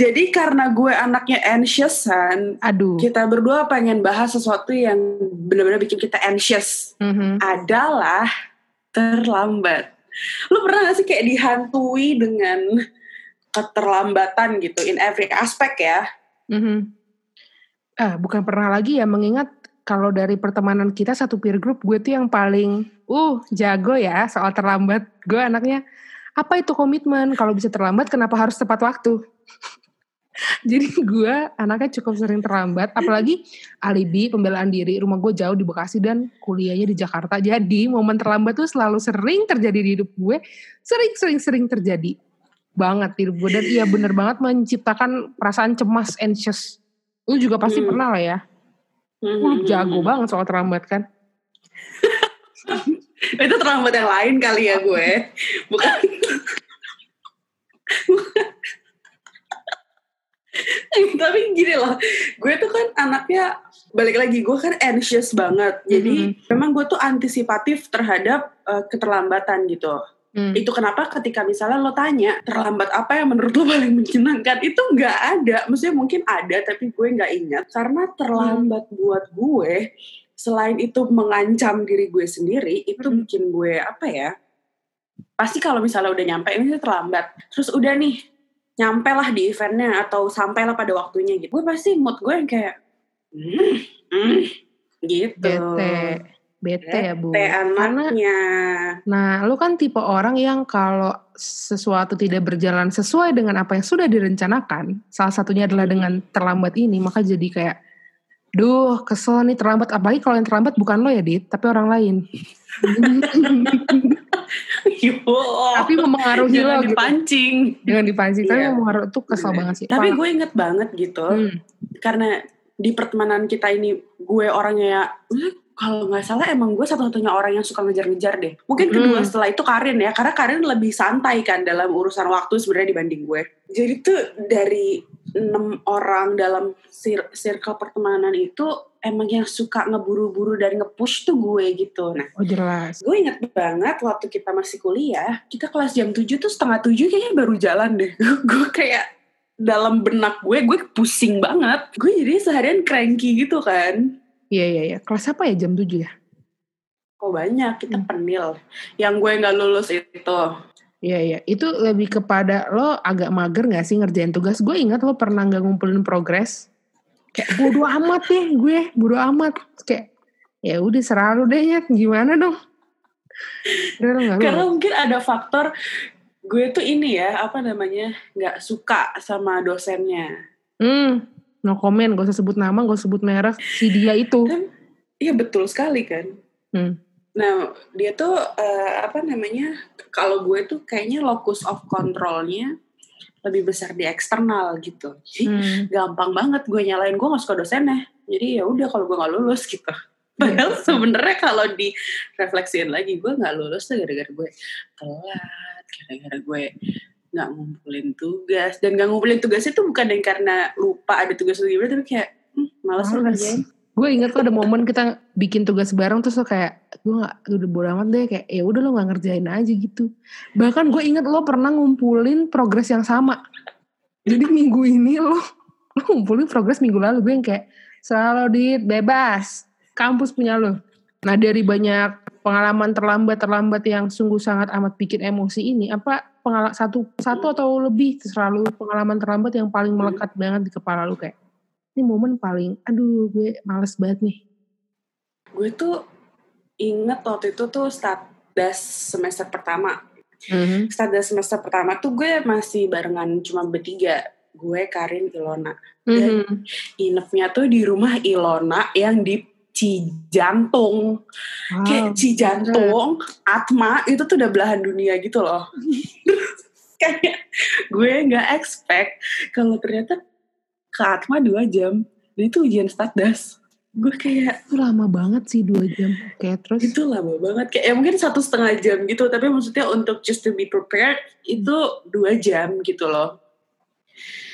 Jadi karena gue anaknya anxiousan, Aduh. kita berdua pengen bahas sesuatu yang benar-benar bikin kita anxious. Mhm. Adalah terlambat. Lu pernah gak sih kayak dihantui dengan keterlambatan gitu in every aspect ya? Mhm. Ah, bukan pernah lagi ya mengingat kalau dari pertemanan kita satu peer group gue tuh yang paling uh jago ya soal terlambat. Gue anaknya apa itu komitmen? Kalau bisa terlambat kenapa harus tepat waktu? Jadi gue anaknya cukup sering terlambat, apalagi alibi pembelaan diri. Rumah gue jauh di Bekasi dan kuliahnya di Jakarta. Jadi momen terlambat tuh selalu sering terjadi di hidup gue, sering-sering-sering terjadi banget di hidup gue. Dan iya bener banget menciptakan perasaan cemas, anxious. Lu juga pasti Hmm. pernah lah ya. Lu jago banget soal terlambat kan. Itu terlambat yang lain kali ya gue. Bukan. Tapi gini loh, gue tuh kan anaknya balik lagi gue kan anxious banget. Jadi memang gue tuh antisipatif terhadap eh, keterlambatan gitu. Hmm. Itu kenapa ketika misalnya lo tanya terlambat apa yang menurut lo paling menyenangkan itu nggak ada. Maksudnya mungkin ada tapi gue nggak ingat karena terlambat buat gue selain itu mengancam diri gue sendiri itu Hmm. bikin gue apa ya? Pasti kalau misalnya udah nyampe ini terlambat. Terus udah nih nyampe lah di eventnya atau sampailah pada waktunya gitu. Gue pasti mood gue yang kayak hmm, hmm, gitu. Bete. Bete ya Bu. Bete Karena anaknya. Nah, lu kan tipe orang yang kalau sesuatu tidak berjalan sesuai dengan apa yang sudah direncanakan, salah satunya adalah dengan terlambat ini, maka jadi kayak, duh kesel nih terlambat. Apalagi kalau yang terlambat bukan lo ya, Dit, tapi orang lain. Tapi memengaruhi lo jangan gitu. dipancing. Dengan dipancing, tapi Iya. memengaruhi tuh kesel Bener. banget sih. Tapi gue inget banget gitu, Hmm, karena di pertemanan kita ini gue orangnya ya, "Hmm, kalau nggak salah emang gue satu-satunya orang yang suka ngejar-ngejar deh. Mungkin kedua Hmm. setelah itu Karin ya, karena Karin lebih santai kan dalam urusan waktu sebenarnya dibanding gue. Jadi tuh dari enam orang dalam sir- circle pertemanan itu emang yang suka ngeburu-buru dan nge-push tuh gue gitu. Nah, oh jelas. gue inget banget waktu kita masih kuliah, kita kelas jam 7 tuh setengah 7 kayaknya baru jalan deh. gue kayak dalam benak gue, gue pusing banget. Gue jadi seharian cranky gitu kan. Iya, iya, iya. Kelas apa ya jam 7 ya? Oh banyak, kita Hmm. penil. Yang gue nggak lulus itu. Iya, iya. Itu lebih kepada lo agak mager gak sih ngerjain tugas? Gue ingat lo pernah gak ngumpulin progres. Kayak bodo amat deh gue, bodo amat. Kayak ya udah serah lu deh ya, gimana dong? Udah Karena lo. mungkin ada faktor gue tuh ini ya, apa namanya, nggak suka sama dosennya. Hmm, no comment, gak usah sebut nama, gak usah sebut merek. Si dia itu. Iya betul sekali kan. Hmm. Nah, dia tuh eh, apa namanya? Kalau gue tuh kayaknya locus of controlnya lebih besar di eksternal gitu. Jadi Hmm. gampang banget gue nyalain gue gak suka dosennya. Jadi ya udah kalau gue nggak lulus gitu. Padahal Iya. sebenarnya kalau direfleksiin lagi gue nggak lulus tuh gara-gara gue telat, gara-gara gue nggak ngumpulin tugas dan nggak ngumpulin tugas itu bukan yang karena lupa ada tugas atau gimana tapi kayak hmm, malas Males. ngerjain. Gue ingat tuh ada momen kita bikin tugas bareng terus lo kayak gue gak udah bodo amat deh kayak ya udah lo gak ngerjain aja gitu. Bahkan gue ingat lo pernah ngumpulin progres yang sama. Jadi minggu ini lo lo ngumpulin progres minggu lalu gue yang kayak selalu di bebas kampus punya lo. Nah dari banyak pengalaman terlambat terlambat yang sungguh sangat amat bikin emosi ini apa pengalaman satu satu atau lebih selalu pengalaman terlambat yang paling melekat banget di kepala lo kayak ini momen paling aduh gue males banget nih Gue tuh inget waktu itu tuh status semester pertama. Status semester pertama tuh gue masih barengan cuma bertiga. Gue, Karin, Ilona. Dan Mhm. Inepnya tuh di rumah Ilona yang di Cijantung. Wow. Kayak Cijantung, Atma itu tuh udah belahan dunia gitu loh. Kayak gue nggak expect kalau ternyata ke Atma dua jam. Dan itu ujian status. Gue kayak itu lama banget sih dua jam. Oke terus itu lama banget. Kayak ya mungkin satu setengah jam gitu. Tapi maksudnya untuk just to be prepared itu dua jam gitu loh.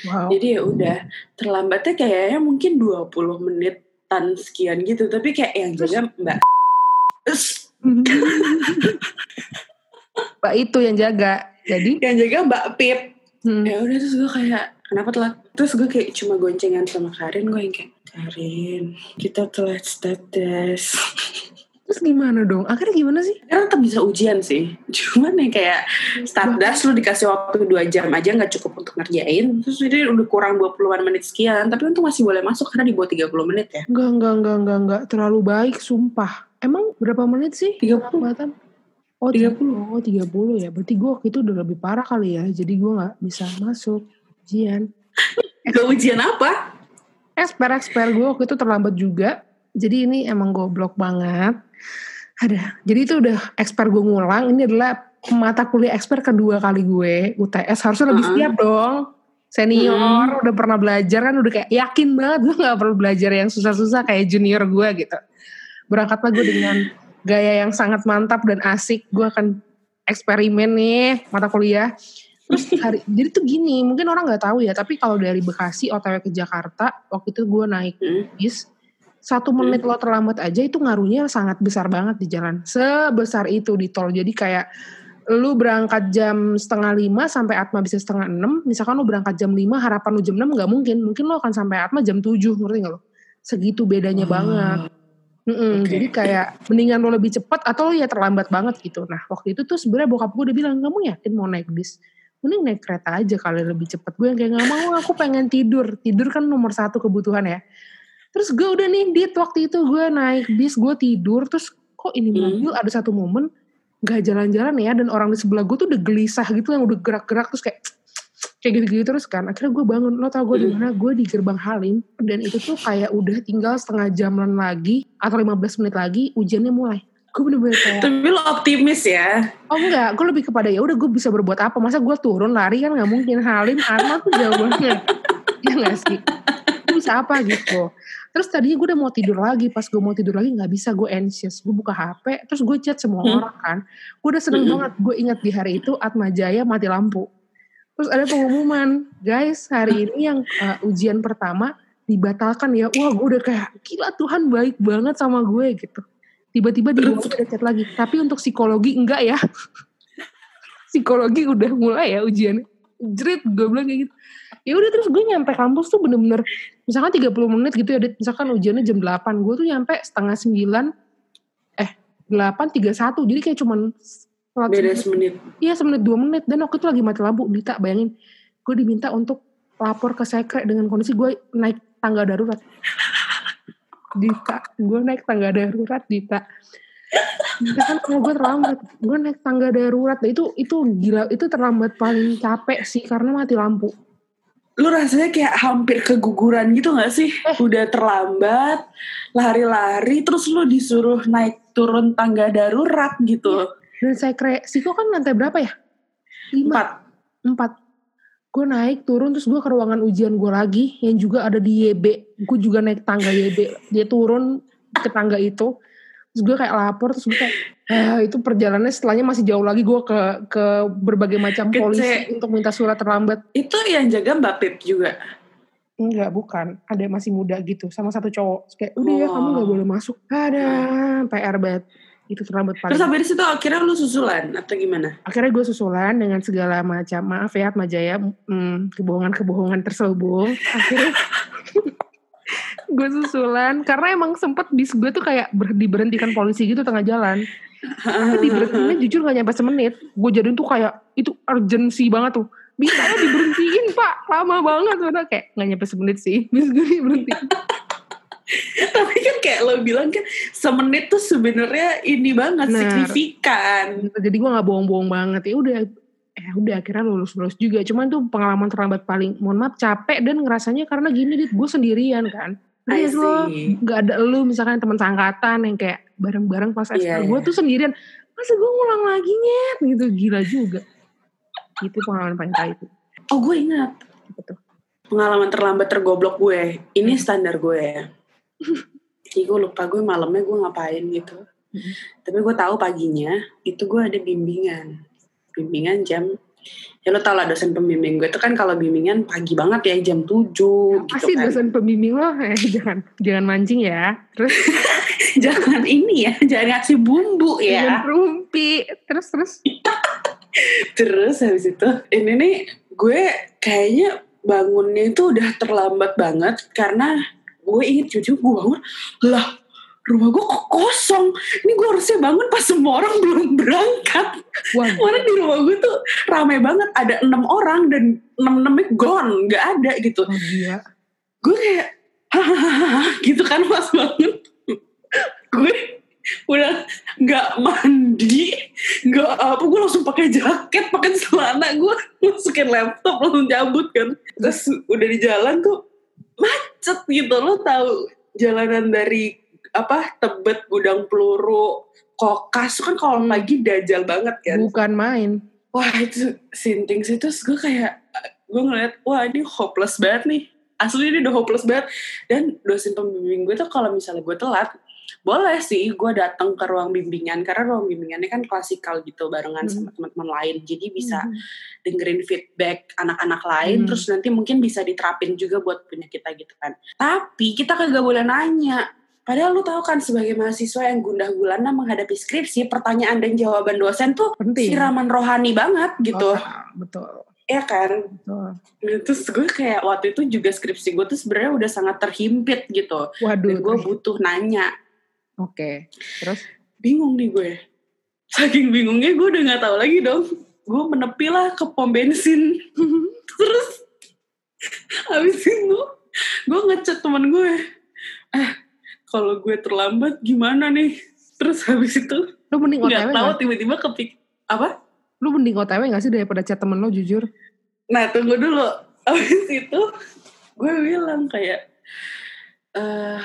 Wow. Jadi ya udah terlambatnya kayaknya mungkin 20 menitan sekian gitu. Tapi kayak yang jaga mbak. Mbak itu yang jaga. Jadi? Yang jaga mbak Pip. Hmm, ya udah terus gue kayak kenapa telat terus gue kayak cuma goncengan sama Karin gue yang kayak Karin kita telat status Terus gimana dong? Akhirnya gimana sih? Karena tetap bisa ujian sih. Cuman yang kayak status lu dikasih waktu 2 jam aja nggak cukup untuk ngerjain. Terus jadi udah kurang 20-an menit sekian. Tapi untung masih boleh masuk karena di bawah 30 menit ya. Enggak, enggak, enggak, enggak, enggak. Terlalu baik, sumpah. Emang berapa menit sih? 30. Kelihatan? Oh, 30. Oh, 30 ya. Berarti gue waktu itu udah lebih parah kali ya. Jadi gue gak bisa masuk ujian. Gak ujian apa? Eksper-eksper gue waktu itu terlambat juga. Jadi ini emang goblok banget. Ada. Jadi itu udah eksper gue ngulang. Ini adalah mata kuliah eksper kedua kali gue. UTS harusnya lebih Uh-uh. siap dong. Senior, udah pernah belajar kan udah kayak yakin banget gue gak perlu belajar yang susah-susah kayak junior gue gitu. Berangkatlah gue dengan gaya yang sangat mantap dan asik. Gue akan eksperimen nih mata kuliah. Terus hari, jadi tuh gini, mungkin orang nggak tahu ya, tapi kalau dari Bekasi OTW ke Jakarta, waktu itu gue naik Hmm. bis, satu menit lo terlambat aja itu ngaruhnya sangat besar banget di jalan. Sebesar itu di tol. Jadi kayak lu berangkat jam setengah lima sampai Atma bisa setengah enam. Misalkan lu berangkat jam lima, harapan lu jam enam nggak mungkin. Mungkin lo akan sampai Atma jam tujuh, ngerti nggak lo? Segitu bedanya banget. Mm-mm, Oke. Jadi kayak mendingan lo lebih cepat atau lo ya terlambat banget gitu. Nah waktu itu tuh sebenarnya bokap gue udah bilang kamu yakin mau naik bis? Mending naik kereta aja kali lebih cepat. Gue yang kayak nggak mau, aku pengen tidur. Tidur kan nomor satu kebutuhan ya. Terus gue udah nih dit waktu itu gue naik bis gue tidur terus kok ini Hmm. mobil ada satu momen gak jalan-jalan ya dan orang di sebelah gue tuh udah gelisah gitu yang udah gerak-gerak terus kayak kayak gitu-gitu terus kan akhirnya gue bangun lo tau gue di Hmm. mana gue di gerbang Halim dan itu tuh kayak udah tinggal setengah jaman lagi atau 15 menit lagi ujiannya mulai gue bener-bener kayak Tapi lo optimis ya. oh enggak. Gue lebih kepada ya udah gue bisa berbuat apa. Masa gue turun lari kan nggak mungkin. Halim Arma tuh jauh banget. Ya nggak sih? Gue bisa apa gitu? Terus tadinya gue udah mau tidur lagi. Pas gue mau tidur lagi nggak bisa. Gue anxious. Gue buka HP terus gue chat semua Hmm. orang kan. Gue udah seneng Mm-mm. banget. Gue ingat di hari itu Atma Jaya mati lampu. Terus ada pengumuman. Guys hari ini yang uh, ujian pertama dibatalkan ya. Wah gue udah kayak gila Tuhan baik banget sama gue gitu tiba-tiba di bawah ada chat lagi. Tapi untuk psikologi enggak ya. Psikologi udah mulai ya ujiannya jerit gue bilang kayak gitu. Ya udah terus gue nyampe kampus tuh bener-bener misalkan 30 menit gitu ya misalkan ujiannya jam 8 gue tuh nyampe setengah 9 eh 8.31 jadi kayak cuman Beda semenit. semenit. Iya semenit dua menit. Dan waktu itu lagi mati lampu Dita bayangin. Gue diminta untuk lapor ke sekre dengan kondisi gue naik tangga darurat Dita. Gue naik tangga darurat Dita. Misalkan kalau gue terlambat. Gue naik tangga darurat. Nah, itu itu gila. Itu terlambat paling capek sih karena mati lampu. Lu rasanya kayak hampir keguguran gitu gak sih? Udah terlambat, lari-lari, terus lu disuruh naik turun tangga darurat gitu. dan sekre Siko kan lantai berapa ya? Lima. Empat. empat gue naik turun terus gue ke ruangan ujian gue lagi yang juga ada di YB gue juga naik tangga YB dia turun ke tangga itu. Terus gue kayak lapor terus gue kayak ah, itu perjalanannya setelahnya masih jauh lagi. Gue ke ke berbagai macam Kece. polisi untuk minta surat terlambat. Itu yang jaga Mbak Pip juga. enggak bukan. Ada yang masih muda gitu sama satu cowok. Terus kayak udah ya kamu Oh. nggak boleh masuk. Ada PR banget itu terlambat paling. Terus habis itu akhirnya lu susulan atau gimana? akhirnya gue susulan dengan segala macam maaf ya Atma Jaya hmm, kebohongan-kebohongan terselubung. Akhirnya gue susulan karena emang sempet bis gue tuh kayak ber, diberhentikan polisi gitu tengah jalan. Tapi diberhentiinnya jujur gak nyampe semenit. Gue jadiin tuh kayak itu urgency banget tuh. Bisa diberhentiin pak. Lama banget udah kayak gak nyampe semenit sih bis gue diberhentiin Tapi kan kayak lo bilang kan semenit tuh sebenarnya ini banget Benar. signifikan. jadi gue nggak bohong-bohong banget. Ya udah eh udah akhirnya lulus lulus juga. Cuman tuh pengalaman terlambat paling mohon maaf capek dan ngerasanya karena gini dit gue sendirian kan. Iya lo nggak ada lu misalkan teman sangkatan yang kayak bareng-bareng pas Iya, ekspor gue tuh sendirian. Masa gue ngulang lagi nyet? Gitu gila juga. Itu pengalaman paling pahit. Itu Oh gue ingat. Pengalaman terlambat tergoblok gue. Ini Hmm. standar gue. ya. Jadi gue lupa gue malamnya gue ngapain gitu. Hmm. Tapi gue tahu paginya itu gue ada bimbingan. Bimbingan jam ya lo tau lah dosen pembimbing gue itu kan kalau bimbingan pagi banget ya jam 7 gitu pasti kan. dosen pembimbing lo eh, jangan jangan mancing ya terus jangan ini ya, jangan ngasih bumbu jangan ya. rumpi terus terus Terus habis itu ini nih gue kayaknya bangunnya itu udah terlambat banget karena gue inget cucu gue bangun lah rumah gue kok kosong? Ini gue harusnya bangun pas semua orang belum berangkat. Karena di rumah gue tuh rame banget ada enam orang dan enam enamnya gone nggak ada gitu. Oh, gila. gue kayak hahaha gitu kan pas bangun. Gue udah nggak mandi nggak apa gue langsung pakai jaket pakai celana gue masukin laptop langsung cabut kan. Terus udah di jalan tuh macet gitu lo tahu jalanan dari apa tebet gudang peluru kokas kan kalau Hmm. pagi dajal banget kan Bukan main. wah itu sinting sih terus gue kayak gue ngeliat wah ini hopeless banget nih asli ini udah hopeless banget dan dosen pembimbing gue tuh kalau misalnya gue telat boleh sih gue datang ke ruang bimbingan karena ruang bimbingannya kan klasikal gitu barengan Hmm. sama teman-teman lain jadi bisa Mhm. dengerin feedback anak-anak lain Hmm. terus nanti mungkin bisa diterapin juga buat punya kita gitu kan tapi kita kagak boleh nanya padahal lu tahu kan sebagai mahasiswa yang gundah gulana menghadapi skripsi pertanyaan dan jawaban dosen tuh Penting. siraman rohani banget gitu Oh, betul. ya kan Betul. terus gue kayak waktu itu juga skripsi gue tuh sebenarnya udah sangat terhimpit gitu Waduh. dan gue butuh nanya Oke. Terus? bingung nih gue saking bingungnya gue udah nggak tahu lagi dong gue menepi lah ke pom bensin terus habis itu gue ngechat teman gue eh kalau gue terlambat gimana nih terus habis itu Lu mending tahu gak? tiba-tiba kepik apa Lu mending OTW gak sih daripada chat temen lo jujur? Nah tunggu dulu. Abis itu gue bilang kayak, eh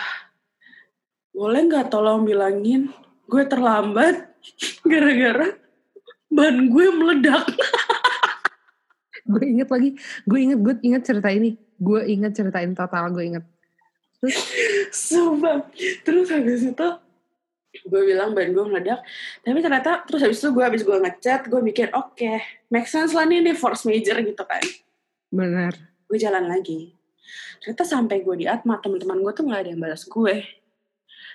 boleh nggak tolong bilangin gue terlambat gara-gara ban gue meledak. gue inget lagi. Gue inget, gue inget cerita ini. Gue inget cerita ini total, gue inget. Terus? Sumpah. Terus habis itu gue bilang ban gue meledak. Tapi ternyata terus habis itu gue habis gue ngechat gue mikir oke make sense lah nih ini force major gitu kan. Bener. gue jalan lagi ternyata sampai gue di Atma teman-teman gue tuh nggak ada yang balas gue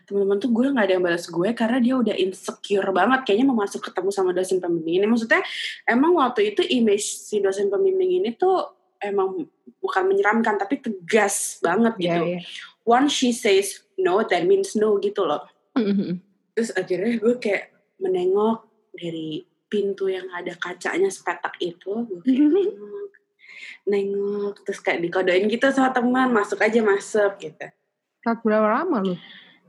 teman-teman tuh gue nggak ada yang balas gue karena dia udah insecure banget. Kayaknya mau masuk ketemu sama dosen pembimbing ini. Maksudnya emang waktu itu image si dosen pembimbing ini tuh emang bukan menyeramkan tapi tegas banget Iya, gitu. iya. once she says no that means no gitu loh. Mhm. terus akhirnya gue kayak menengok dari pintu yang ada kacanya sepetak itu. Gue kayak nengok, nengok terus kayak dikodoin gitu sama teman masuk aja masuk gitu. Berapa lama lu?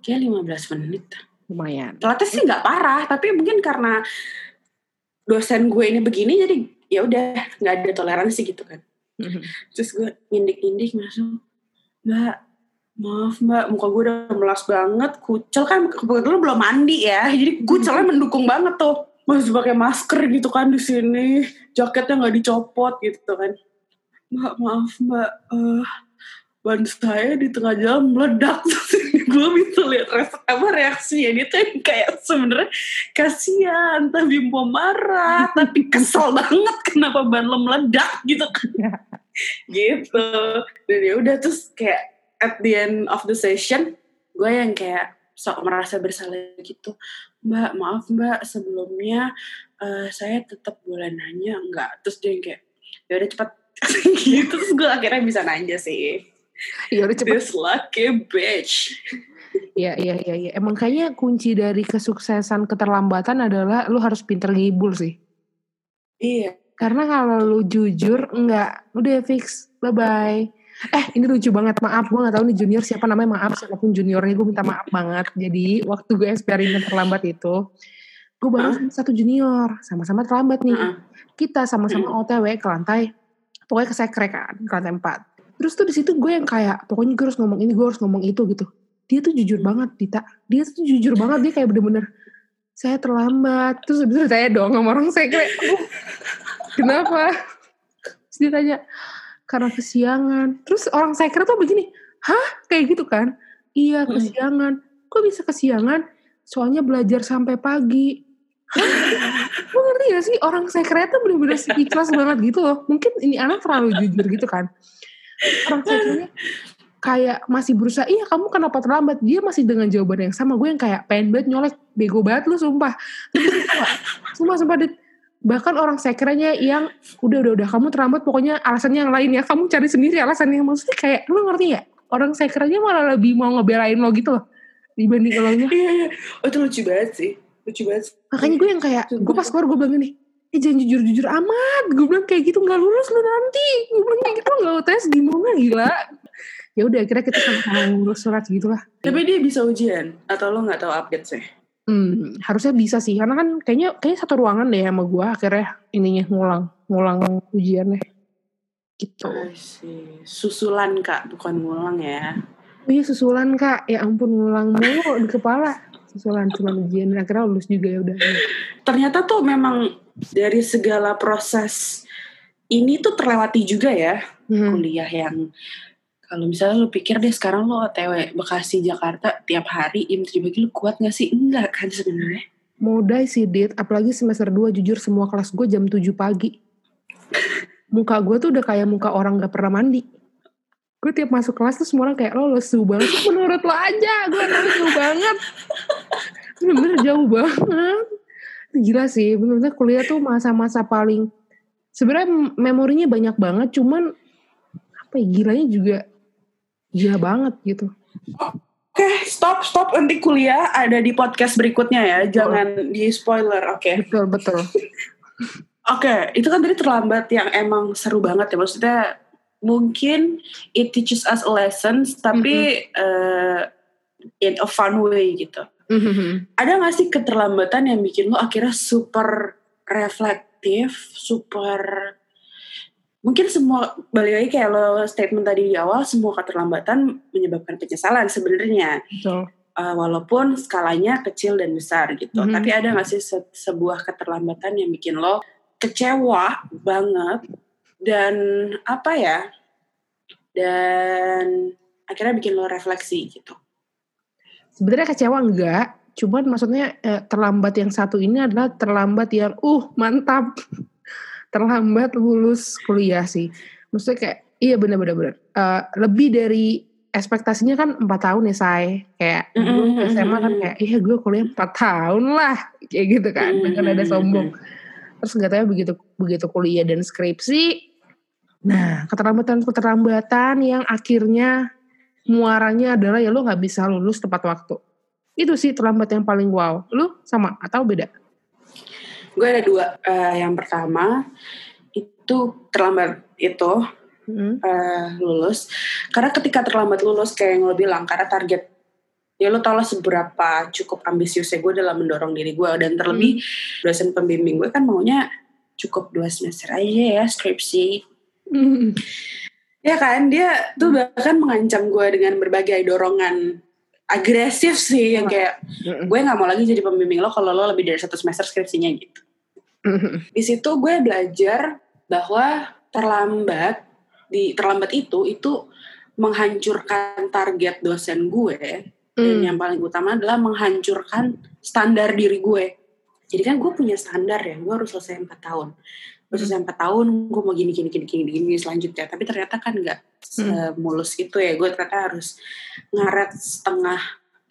Kayak 15 menit. Lumayan. telatnya sih nggak parah tapi mungkin karena dosen gue ini begini jadi ya udah nggak ada toleransi gitu kan. Mhm. terus gue indik-indik masuk mbak maaf mbak muka gue udah melas banget kucel. Kan kebetulan belum mandi ya jadi kucelnya mendukung banget tuh. Masih pakai masker gitu kan di sini jaketnya nggak dicopot gitu kan. Mbak maaf mbak eh ban saya di tengah jalan meledak. Gue bisa lihat res apa reaksinya. Dia tuh kayak sebenarnya kasihan tapi mau marah tapi kesel banget kenapa ban lo meledak gitu kan. Gitu. Dan ya udah terus kayak at the end of the session gue yang kayak sok merasa bersalah gitu. Mbak maaf mbak sebelumnya eh, saya tetap boleh nanya enggak terus dia yang kayak ya udah cepat. Gitu. Terus gue akhirnya bisa nanya sih Iya udah cepet. this lucky bitch Iya, iya, iya, iya. Emang kayaknya kunci dari kesuksesan keterlambatan adalah lu harus pinter ngibul sih. iya Karena kalau lu jujur, enggak. Udah fix. Bye-bye. Eh, ini lucu banget. Maaf, gue gak tahu nih junior siapa namanya. Maaf, siapa pun juniornya. Gue minta maaf banget. Jadi, waktu gue eksperimen terlambat itu, gue bareng sama satu junior. Sama-sama terlambat nih. Kita sama-sama OTW ke lantai. Pokoknya ke sekre kan, ke lantai 4. Terus tuh di situ gue yang kayak, pokoknya gue harus ngomong ini, gue harus ngomong itu gitu. Dia tuh jujur banget, Dita. Dia tuh jujur banget. Dia kayak bener-bener, saya terlambat. Terus habis itu saya dong sama orang sekre. "Aduh, Kenapa? Terus dia tanya, karena kesiangan. Terus orang sekre tuh begini, hah? Kayak gitu kan? Iya, kesiangan. Kok bisa kesiangan? Soalnya belajar sampai pagi. Lu ngerti gak sih? Orang sekre tuh bener-bener speechless banget gitu loh. Mungkin ini anak terlalu jujur gitu kan. Orang kayak masih berusaha, iya kamu kenapa terlambat? Dia masih dengan jawaban yang sama. Gue yang kayak pengen banget nyolek, bego banget lu sumpah. Tapi sumpah, sumpah, Dit. bahkan orang sekernya yang udah udah udah kamu terlambat pokoknya alasannya yang lain ya kamu cari sendiri alasannya maksudnya kayak lu ngerti ya orang sekernya malah lebih mau ngebelain lo gitu loh dibanding lo nya iya iya oh, itu lucu banget sih lucu banget makanya gue yang kayak gue pas keluar gue bilang gini eh jangan jujur jujur amat. Gue bilang kayak gitu nggak lulus lu nanti. Gue bilang kayak gitu nggak tes gimana gila. Ya udah akhirnya kita sama ngurus surat gitu lah tapi dia bisa ujian? Atau lo nggak tahu update sih Hmm, harusnya bisa sih karena kan kayaknya kayaknya satu ruangan deh sama gue akhirnya ininya ngulang ngulang ujiannya. Gitu. sih susulan kak bukan ngulang ya. Oh iya susulan kak. Ya ampun ngulang mulu di kepala susulan cuma ujian akhirnya lulus juga ya udah. Ternyata tuh memang dari segala proses ini tuh terlewati juga ya hmm. kuliah yang kalau misalnya lu pikir deh sekarang lo OTW Bekasi Jakarta tiap hari im bagi lu kuat gak sih? Enggak kan sebenarnya. Modai sih Dit, apalagi semester 2 jujur semua kelas gue jam 7 pagi. muka gue tuh udah kayak muka orang gak pernah mandi. Gue tiap masuk kelas tuh semua orang kayak lo lesu banget. Menurut lo aja, gue jauh banget. Bener-bener jauh banget. Gila sih, bener-bener kuliah tuh masa-masa paling sebenarnya memorinya banyak banget, cuman apa ya gilanya juga Gila banget gitu. Oke, okay, stop, stop. Nanti kuliah ada di podcast berikutnya ya. Jangan di spoiler, oke? Okay. Betul, betul. oke, okay, itu kan tadi terlambat yang emang seru banget ya. Maksudnya mungkin it teaches us lessons, tapi mm -hmm. uh, in a fun way gitu. Mm -hmm. Ada gak sih keterlambatan yang bikin lo akhirnya super reflektif, super mungkin semua balik lagi kayak lo statement tadi di awal semua keterlambatan menyebabkan penyesalan sebenarnya uh, walaupun skalanya kecil dan besar gitu mm -hmm. tapi ada nggak sih se sebuah keterlambatan yang bikin lo kecewa banget dan apa ya dan akhirnya bikin lo refleksi gitu sebenarnya kecewa enggak cuman maksudnya eh, terlambat yang satu ini adalah terlambat yang uh mantap terlambat lulus kuliah sih. Maksudnya kayak iya bener-bener bener. Uh, lebih dari ekspektasinya kan empat tahun ya saya kayak mm -hmm. gue SMA kan kayak iya gue kuliah empat tahun lah kayak gitu kan mm -hmm. ada sombong terus nggak tahu begitu begitu kuliah dan skripsi nah keterlambatan keterlambatan yang akhirnya muaranya adalah ya lo nggak bisa lulus tepat waktu itu sih terlambat yang paling wow lu sama atau beda Gue ada dua. Uh, yang pertama itu terlambat itu hmm. uh, lulus. Karena ketika terlambat lulus kayak yang lo bilang, karena target ya lo tau lah seberapa cukup ambisiusnya gue dalam mendorong diri gue dan terlebih hmm. dosen pembimbing gue kan maunya cukup dua semester aja ya skripsi. Hmm. Ya kan dia tuh bahkan mengancam gue dengan berbagai dorongan agresif sih yang kayak gue nggak mau lagi jadi pembimbing lo kalau lo lebih dari satu semester skripsinya gitu. Di situ gue belajar bahwa terlambat di terlambat itu itu menghancurkan target dosen gue mm. dan yang paling utama adalah menghancurkan standar diri gue. Jadi kan gue punya standar ya, gue harus selesai empat tahun. Selesai empat tahun, gue mau gini gini gini gini gini selanjutnya. Tapi ternyata kan nggak mm. mulus itu ya. Gue ternyata harus ngaret setengah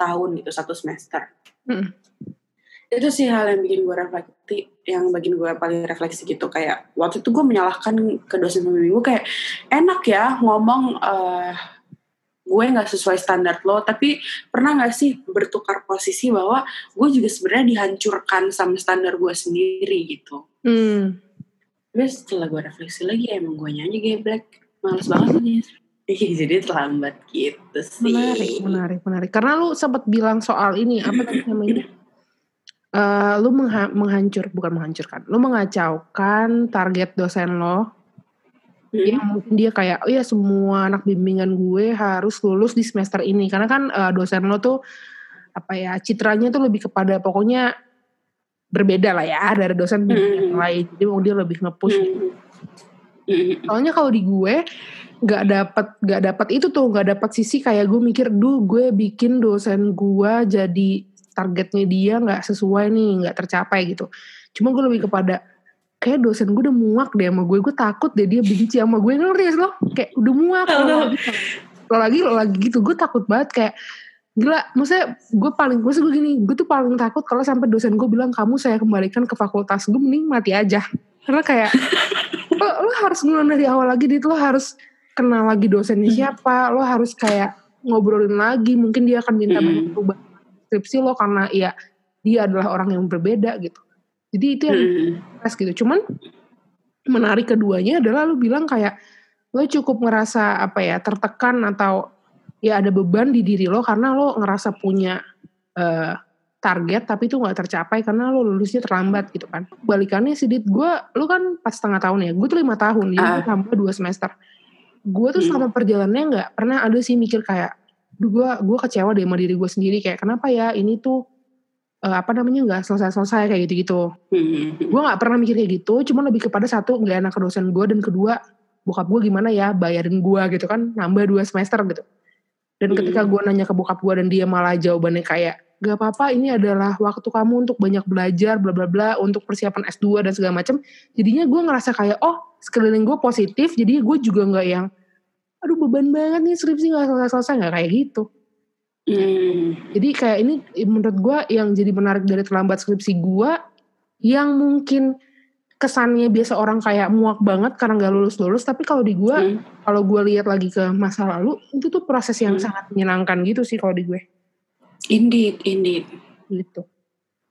tahun gitu satu semester. Mm itu sih hal yang bikin gue refleksi yang bikin gue paling refleksi gitu kayak waktu itu gue menyalahkan ke dosen pembimbing gue kayak enak ya ngomong uh, gue nggak sesuai standar lo tapi pernah nggak sih bertukar posisi bahwa gue juga sebenarnya dihancurkan sama standar gue sendiri gitu hmm. Terus setelah gue refleksi lagi emang gue nyanyi geblek males banget nih Iya, jadi terlambat gitu sih. Menarik, menarik, menarik. Karena lu sempat bilang soal ini, apa namanya? uh, lu mengha menghancur bukan menghancurkan, lu mengacaukan target dosen lo hmm. yang mungkin dia kayak oh ya semua anak bimbingan gue harus lulus di semester ini karena kan uh, dosen lo tuh apa ya citranya tuh lebih kepada pokoknya berbeda lah ya dari dosen bimbingan hmm. lain. Jadi mau dia lebih ngepush. Hmm. soalnya kalau di gue nggak dapat nggak dapat itu tuh nggak dapat sisi kayak gue mikir duh gue bikin dosen gue jadi targetnya dia nggak sesuai nih nggak tercapai gitu. Cuma gue lebih kepada kayak dosen gue udah muak deh sama gue gue takut deh dia benci sama gue. Ngerti ya lo? Kayak udah muak. Lo lagi lo lagi gitu gue takut banget kayak gila maksudnya gue paling maksud gue gini gue tuh paling takut kalau sampai dosen gue bilang kamu saya kembalikan ke fakultas gue mending mati aja. Karena kayak lo, lo harus ngulang dari awal lagi dit. Lo harus kenal lagi dosennya Hmm. siapa lo harus kayak ngobrolin lagi mungkin dia akan minta Hmm. banyak perubahan skripsi lo karena ya dia adalah orang yang berbeda gitu. Jadi itu yang stres gitu. Cuman menarik keduanya adalah lu bilang kayak lo cukup ngerasa apa ya tertekan atau ya ada beban di diri lo karena lo ngerasa punya eh, target tapi itu nggak tercapai karena lo lulusnya terlambat gitu kan balikannya sih dit gue lu kan pas setengah tahun ya gue tuh lima tahun jadi Ah. tambah dua semester gue tuh Hmm. selama perjalanannya nggak pernah ada sih mikir kayak gue gue kecewa deh sama diri gue sendiri kayak kenapa ya ini tuh eh, apa namanya nggak selesai selesai kayak gitu gitu Mm-mm. gue nggak pernah mikir kayak gitu cuma lebih kepada satu nggak enak ke dosen gue dan kedua bokap gue gimana ya bayarin gue gitu kan nambah dua semester gitu dan Hmm. ketika gue nanya ke bokap gue dan dia malah jawabannya kayak gak apa-apa ini adalah waktu kamu untuk banyak belajar bla bla bla untuk persiapan S2 dan segala macam jadinya gue ngerasa kayak oh sekeliling gue positif jadi gue juga nggak yang aduh beban banget nih skripsi nggak selesai selesai nggak kayak gitu Mm. jadi kayak ini menurut gue yang jadi menarik dari terlambat skripsi gue yang mungkin kesannya biasa orang kayak muak banget karena nggak lulus lulus tapi kalau di gue Mm. kalau gue lihat lagi ke masa lalu itu tuh proses yang Hmm. sangat menyenangkan gitu sih kalau di gue Indeed, indeed. gitu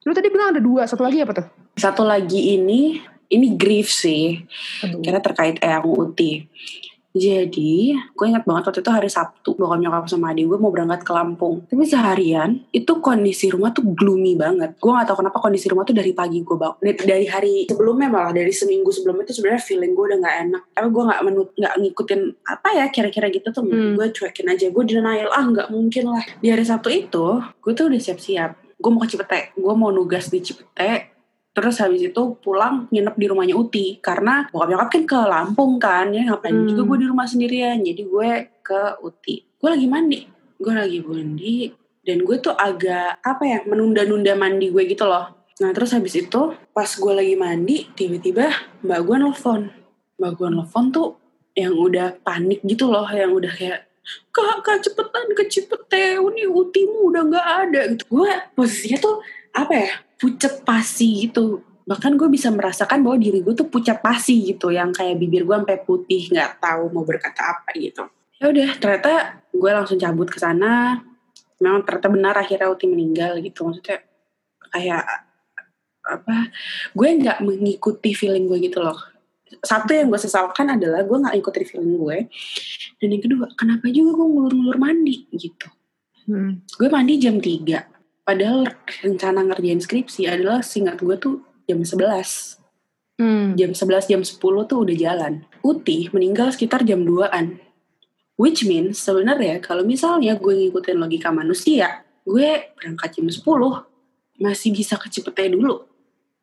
lu tadi bilang ada dua satu lagi apa tuh Satu lagi ini, ini grief sih. Aduh. Karena terkait Eyang Uti. Jadi, gue ingat banget waktu itu hari Sabtu, bokap nyokap sama adik gue mau berangkat ke Lampung. Tapi seharian, itu kondisi rumah tuh gloomy banget. Gue gak tahu kenapa kondisi rumah tuh dari pagi gue bangun. Dari, dari hari sebelumnya malah, dari seminggu sebelumnya tuh sebenarnya feeling gue udah gak enak. Tapi gue gak, menut, gak ngikutin, apa ya, kira-kira gitu tuh. Hmm. Gue cuekin aja, gue denial, ah gak mungkin lah. Di hari Sabtu itu, gue tuh udah siap-siap. Gue mau ke Cipete, gue mau nugas di Cipete, Terus habis itu pulang nginep di rumahnya Uti karena bokap nyokap kan ke Lampung kan ya ngapain Hmm. juga gue di rumah sendirian. Jadi gue ke Uti. Gue lagi mandi. Gue lagi mandi dan gue tuh agak apa ya menunda-nunda mandi gue gitu loh. Nah terus habis itu pas gue lagi mandi tiba-tiba mbak gue nelfon. Mbak gue nelfon tuh yang udah panik gitu loh yang udah kayak kak kak cepetan ke Cipete ini utimu udah nggak ada. Gitu. Gue posisinya tuh apa ya pucet pasi gitu. Bahkan gue bisa merasakan bahwa diri gue tuh pucat pasi gitu yang kayak bibir gue sampai putih nggak tahu mau berkata apa gitu. Ya udah ternyata gue langsung cabut ke sana. Memang ternyata benar akhirnya Uti meninggal gitu. Maksudnya kayak apa gue nggak mengikuti feeling gue gitu loh. Satu yang gue sesalkan adalah gue nggak ikutin feeling gue. Dan yang kedua kenapa juga gue ngulur-ngulur mandi gitu? Hmm. gue mandi jam 3 padahal rencana ngerjain skripsi adalah singkat gue tuh jam 11 Hmm. jam 11 jam 10 tuh udah jalan. Uti meninggal sekitar jam 2an which means sebenarnya kalau misalnya gue ngikutin logika manusia gue berangkat jam 10 masih bisa ke Cipete dulu.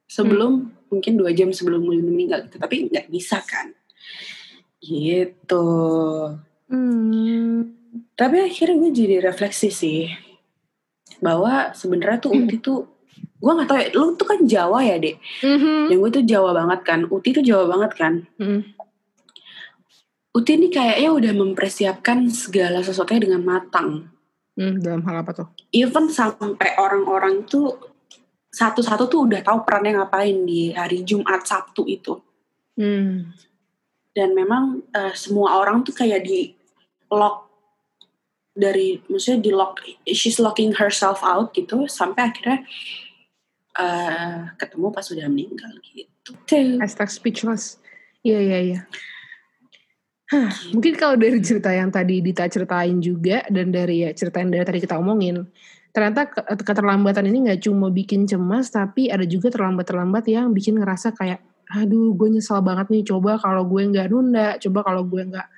Sebelum mungkin dua jam sebelum gue meninggal gitu tapi nggak bisa kan? Gitu. Hmm. tapi akhirnya gue jadi refleksi sih bahwa sebenarnya tuh Uti tuh gue nggak tahu ya lu tuh kan Jawa ya dek Mhm. yang gue tuh Jawa banget kan Uti tuh Jawa banget kan Hmm. Uti ini kayaknya udah mempersiapkan segala sesuatunya dengan matang Hmm, dalam hal apa tuh? even sampai orang-orang tuh satu-satu tuh udah tahu perannya ngapain di hari Jumat Sabtu itu Hmm. dan memang eh, semua orang tuh kayak di lock dari maksudnya di lock she's locking herself out gitu sampai akhirnya eh, ketemu pas udah meninggal gitu. Hashtag speechless. Iya, iya, iya. Hah, mungkin kalau dari cerita yang tadi Dita ceritain juga dan dari ya cerita yang dari tadi kita omongin, ternyata ke- keterlambatan ini nggak cuma bikin cemas, tapi ada juga terlambat-terlambat yang bikin ngerasa kayak, aduh gue nyesal banget nih, coba kalau gue nggak nunda, coba kalau gue nggak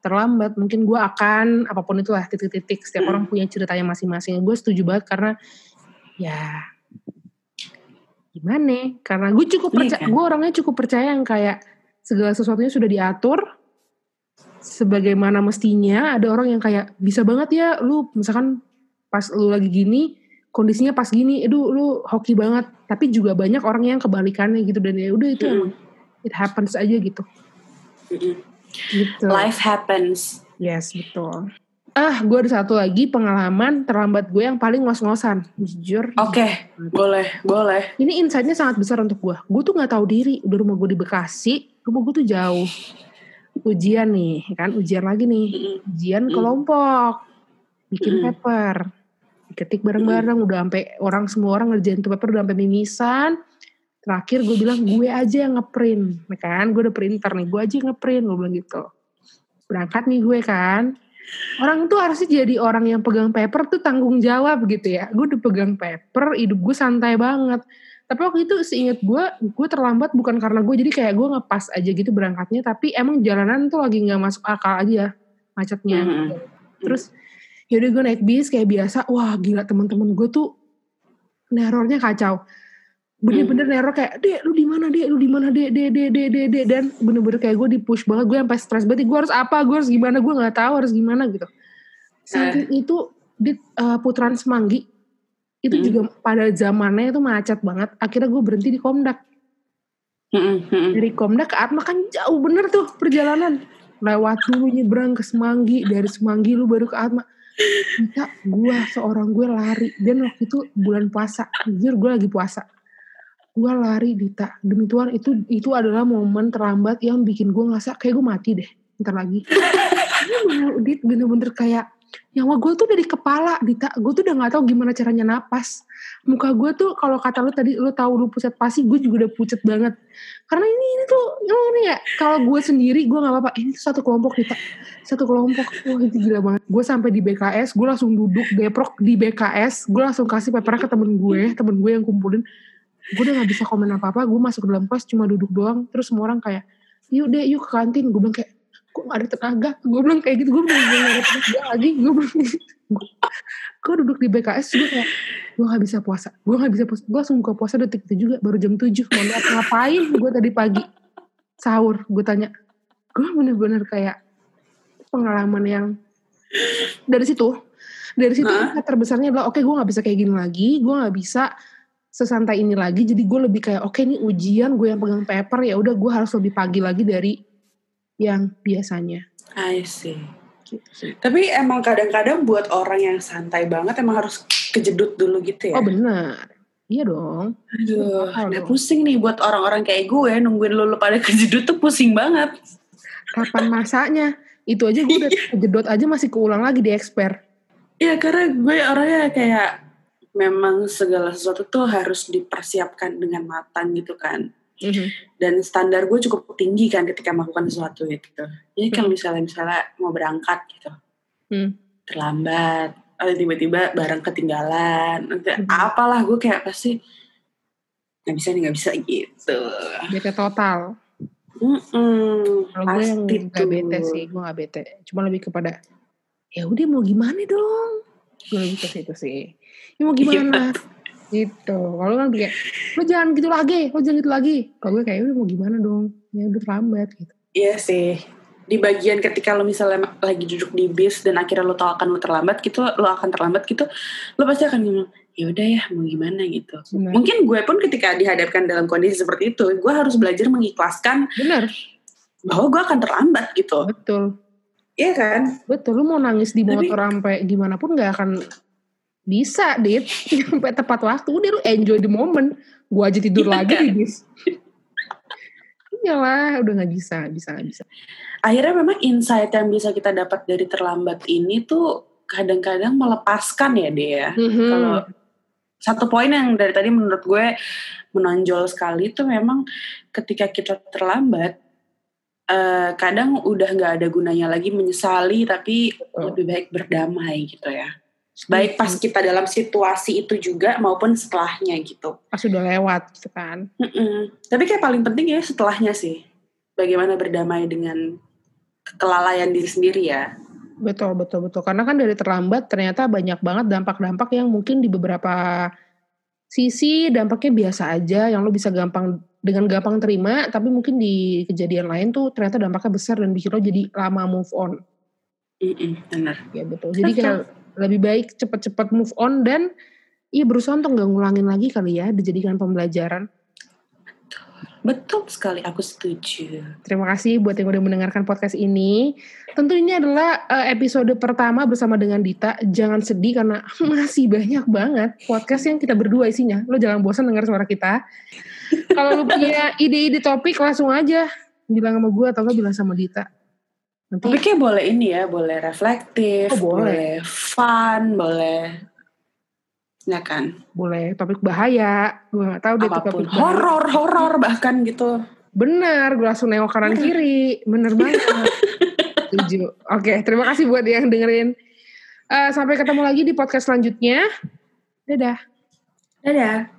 terlambat, mungkin gue akan, apa pun itulah titik-titik, setiap Hmm. orang punya ceritanya masing-masing. Gue setuju banget karena, ya gimana? Karena gue cukup Iya percaya, kan? gue orangnya cukup percaya yang kayak segala sesuatunya sudah diatur sebagaimana mestinya. Ada orang yang kayak bisa banget ya, lu misalkan pas lu lagi gini, kondisinya pas gini, aduh lu hoki banget. Tapi juga banyak orang yang kebalikannya gitu dan ya udah itu Mm. emang it happens aja gitu. Mm-mm. Gitu. Life happens. Yes betul. Ah, gue ada satu lagi pengalaman terlambat gue yang paling ngos-ngosan, jujur. Oke, boleh, boleh. Ini insight-nya sangat besar untuk gue. Gue tuh nggak tahu diri. Udah rumah gue di Bekasi, rumah gue tuh jauh. Ujian nih, kan? Ujian lagi nih. Ujian kelompok, bikin paper, diketik bareng-bareng. Udah sampai orang semua orang ngerjain tuh paper udah sampai mimisan. Terakhir gue bilang gue aja yang ngeprint, ya kan? Gue udah printer nih, gue aja yang ngeprint. Gue bilang gitu. Berangkat nih gue kan. Orang tuh harusnya jadi orang yang pegang paper tuh tanggung jawab gitu ya. Gue udah pegang paper, hidup gue santai banget. Tapi waktu itu seinget gue, gue terlambat bukan karena gue jadi kayak gue ngepas aja gitu berangkatnya. Tapi emang jalanan tuh lagi nggak masuk akal aja macetnya. Mhm. Terus yaudah gue naik bis kayak biasa. Wah gila teman-teman gue tuh nerornya kacau. Bener-bener neror kayak, dek lu di mana dek, lu di mana dek, dek, dek, dek, dek, dek. Dan bener-bener kayak gue di push banget. Gue sampai stres banget. Gue harus apa, gue harus gimana, gue nggak tahu harus gimana gitu. Saking itu di uh, Putaran Semanggi itu Hmm. juga pada zamannya itu macet banget. Akhirnya gue berhenti di Komdak. Mm-mm, mm-mm. Dari Komdak ke Atma kan jauh bener tuh perjalanan. Lewat dulu nyebrang ke Semanggi, dari Semanggi lu baru ke Atma. Kita, gue seorang gue lari. Dan waktu itu bulan puasa. Jujur gue lagi puasa. Gue lari Dita. Demi Tuhan itu itu adalah momen terlambat yang bikin gue ngerasa kayak gue mati deh. Ntar lagi. Ini bener-bener kayak nyawa gue tuh dari kepala Dita. Gue tuh udah gak tahu gimana caranya napas. Muka gue tuh kalau kata lu tadi lu tahu lu pucat pasti gue juga udah pucat banget. Karena ini ini tuh ini ya kalau gue sendiri gue nggak apa-apa. Ini tuh satu kelompok Dita. Satu kelompok. Wah itu gila banget. Gue sampai di BKS, gue langsung duduk deprok di BKS. Gue langsung kasih papernya ke temen gue, temen gue yang kumpulin. Gue udah gak bisa komen apa-apa. Gue masuk ke dalam kelas cuma duduk doang. Terus semua orang kayak, yuk deh yuk ke kantin. Gue bilang kayak, kok gak ada tenaga? Gue bilang kayak gitu. Gue bilang gak ada tenaga lagi. Gue bilang gitu. Gue duduk di BKS gue kayak, gue gak bisa puasa. Gue gak bisa puasa. Gue langsung buka puasa detik itu juga. Baru jam 7. Mau lihat ngapain gue tadi pagi. Sahur. Gue tanya. Gue bener-bener kayak pengalaman yang dari situ dari situ impact terbesarnya adalah oke gue nggak bisa kayak gini lagi gue nggak bisa sesantai ini lagi jadi gue lebih kayak oke ini ujian gue yang pegang paper ya udah gue harus lebih pagi lagi dari yang biasanya I see. gitu sih. Tapi emang kadang-kadang buat orang yang santai banget emang harus kejedut dulu gitu ya. oh benar iya dong Aduh, udah pusing nih buat orang-orang kayak gue nungguin lu, lu pada kejedut tuh pusing banget. kapan masanya itu aja gue udah kejedot aja masih keulang lagi di expert Iya karena gue orangnya kayak memang segala sesuatu tuh harus dipersiapkan dengan matang gitu kan. Dan standar gue cukup tinggi kan ketika melakukan sesuatu gitu. Jadi kalau misalnya misalnya mau berangkat gitu, Hmm. terlambat, atau tiba-tiba barang ketinggalan, nanti Hmm. apalah gue kayak pasti nggak bisa nih nggak bisa gitu. bete total Mm-mm, Kalau gue yang pasti gak bete sih, gue gak bete. Cuma lebih kepada, ya udah mau gimana dong? Gue lebih ke situ sih. Ya mau gimana? gitu. Kalau kan kayak, lo jangan gitu lagi, lo jangan gitu lagi. Kalau gue kayak, udah mau gimana dong? Ya udah terlambat gitu. Iya sih. Di bagian ketika lo misalnya lagi duduk di bis dan akhirnya lo tahu akan lo terlambat gitu, lo akan terlambat gitu, lo pasti akan ngomong, ya udah ya mau gimana gitu. Benar. Mungkin gue pun ketika dihadapkan dalam kondisi seperti itu, gue harus belajar mengikhlaskan Bener, bahwa gue akan terlambat gitu. betul. Iya kan? Betul, lu mau nangis di Tapi- motor sampai gimana pun gak akan bisa, Dit. Sampai tepat waktu, udah lu enjoy the moment. Gue aja tidur Iya lagi kan? bis. Iyalah, udah gak bisa, gak bisa, gak bisa. Akhirnya memang insight yang bisa kita dapat dari terlambat ini tuh kadang-kadang melepaskan ya dia. Mhm. Kalau satu poin yang dari tadi menurut gue menonjol sekali itu memang ketika kita terlambat eh, kadang udah nggak ada gunanya lagi menyesali tapi Betul. lebih baik berdamai gitu ya baik pas kita dalam situasi itu juga maupun setelahnya gitu pas udah lewat gitu kan. Mm-mm. tapi kayak paling penting ya setelahnya sih bagaimana berdamai dengan kelalaian diri sendiri ya Betul, betul, betul. Karena kan dari terlambat ternyata banyak banget dampak-dampak yang mungkin di beberapa sisi dampaknya biasa aja, yang lo bisa gampang dengan gampang terima, tapi mungkin di kejadian lain tuh ternyata dampaknya besar dan bikin lo jadi lama move on. Mm-mm, benar Ya betul. Jadi kayak lebih baik cepet-cepet move on dan iya berusaha untuk nggak ngulangin lagi kali ya, dijadikan pembelajaran. Betul sekali, aku setuju. Terima kasih buat yang udah mendengarkan podcast ini. Tentu ini adalah uh, episode pertama bersama dengan Dita. Jangan sedih karena masih banyak banget podcast yang kita berdua isinya. Lo jangan bosan dengar suara kita. Kalau lo punya ide-ide topik langsung aja bilang sama gue atau lo bilang sama Dita. Nanti Topiknya boleh ini ya, boleh reflektif, Oh, boleh. boleh fun, boleh ya kan boleh topik bahaya. Gue gak tahu deh apa pun topik horor horor bahkan gitu Benar, gue langsung nengok kanan kiri. Bener banget. Setuju. Oke, terima kasih buat yang dengerin. Eh, sampai ketemu lagi di podcast selanjutnya. Dadah. dadah